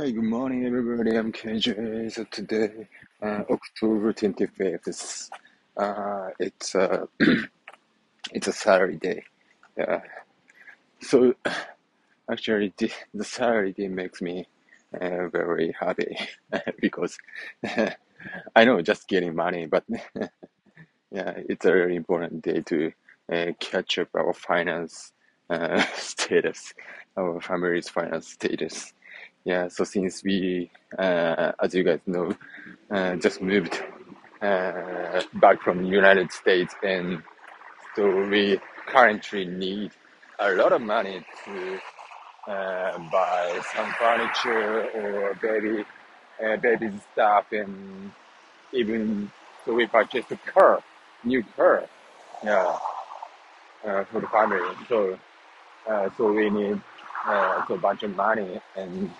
Hey, good morning, everybody. I'm KJ. So today, uh, October 25th, uh, it's uh, it's a Saturday day. Yeah. So actually, the, the Saturday makes me uh, very happy because I know just getting money, but yeah, it's a very important day to uh, catch up our finance uh, status, our family's finance status. Yeah, so since we, uh, as you guys know, uh, just moved uh, back from the United States, and so we currently need a lot of money to uh, buy some furniture or baby uh, baby stuff, and even so we purchased a car, new car, yeah, uh, for the family. So so we need uh, so a bunch of money, and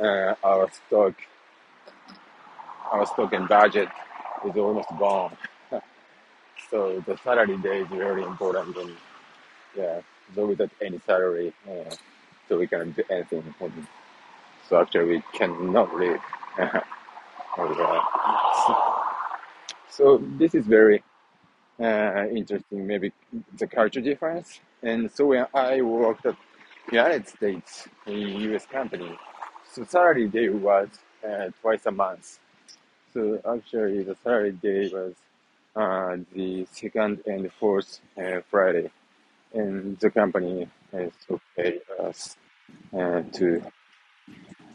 uh, our stock our stock and budget is almost gone. So the salary day is really important, and yeah, so without any salary, uh, so we cannot do anything. So actually, we cannot live. So, so this is very uh, interesting. Maybe the culture difference. And so when I worked at United States in U.S. company, so salary day was uh, twice a month. So actually, the salary day was uh, the second and fourth uh, Friday, and the company has to pay us uh, to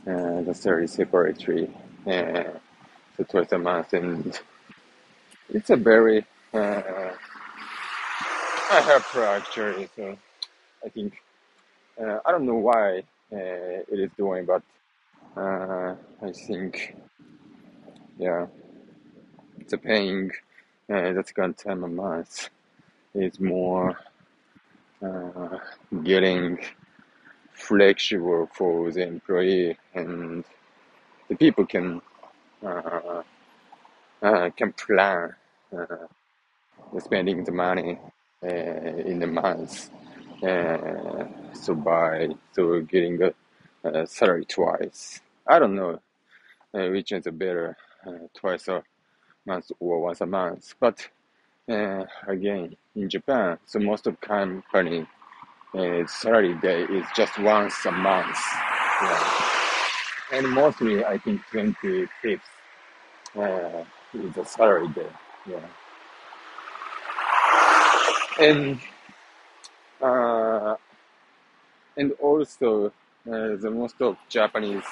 uh, the salary separately, uh, so twice a month, and it's a very uh, helpful actually. So I think uh, I don't know why uh, it is doing, but uh, I think yeah, the paying uh, the second time a month is more uh, getting flexible for the employee and the people can uh, uh, can plan uh, spending the money uh, in the month. Uh, so by so getting a, a salary twice. I don't know uh, which is better uh, twice a month or once a month. But uh, again in japan so most of company uh, salary day is just once a month. Yeah. and mostly i think 25th uh, is a salary day. Yeah. And uh, and also uh, the most of Japanese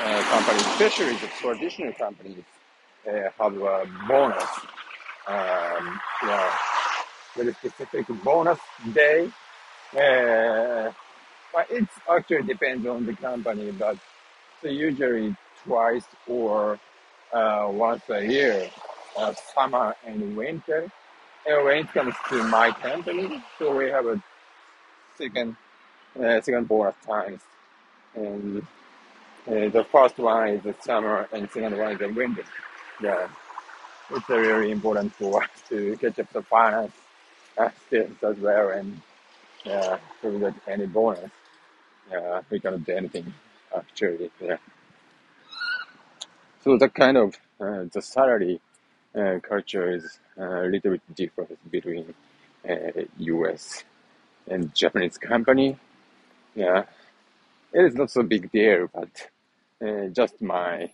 uh, companies, especially the traditional companies, uh, have a bonus. Um, yeah, very specific bonus day. Uh, but it actually depends on the company, but so usually twice or uh, once a year, uh, summer and winter. And when it comes to my company, so we have a second second bonus times. And uh, the first one is the summer, and second one is the winter. Yeah, it's uh, really important for us to catch up the finance uh, skills as well. And yeah, we got any bonus, yeah, we cannot do anything actually. Yeah. So that kind of uh, the salary uh, culture is uh, a little bit different between uh, U.S. and Japanese company. Yeah, it is not so big deal, but uh, just my uh,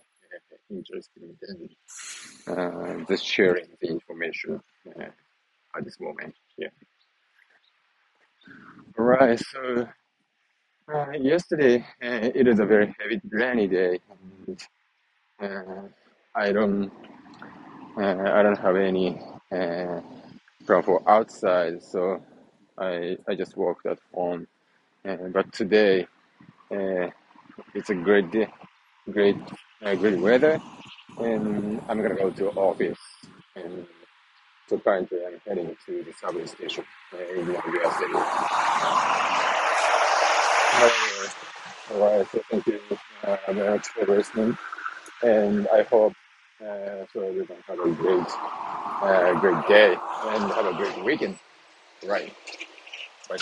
interest in uh, the sharing the information uh, at this moment. Yeah. Right. So uh, yesterday uh, it is a very heavy rainy day, and I don't I don't have any plan for outside, so I I just walked at home. But today uh, it's a great day, great uh, great weather, and I'm gonna go to office. And so currently I'm heading to the subway station uh, in Nagoya City. Alright, so thank you uh, very much for listening, and I hope uh, so everyone have a great uh, great day and have a great weekend. Right, bye.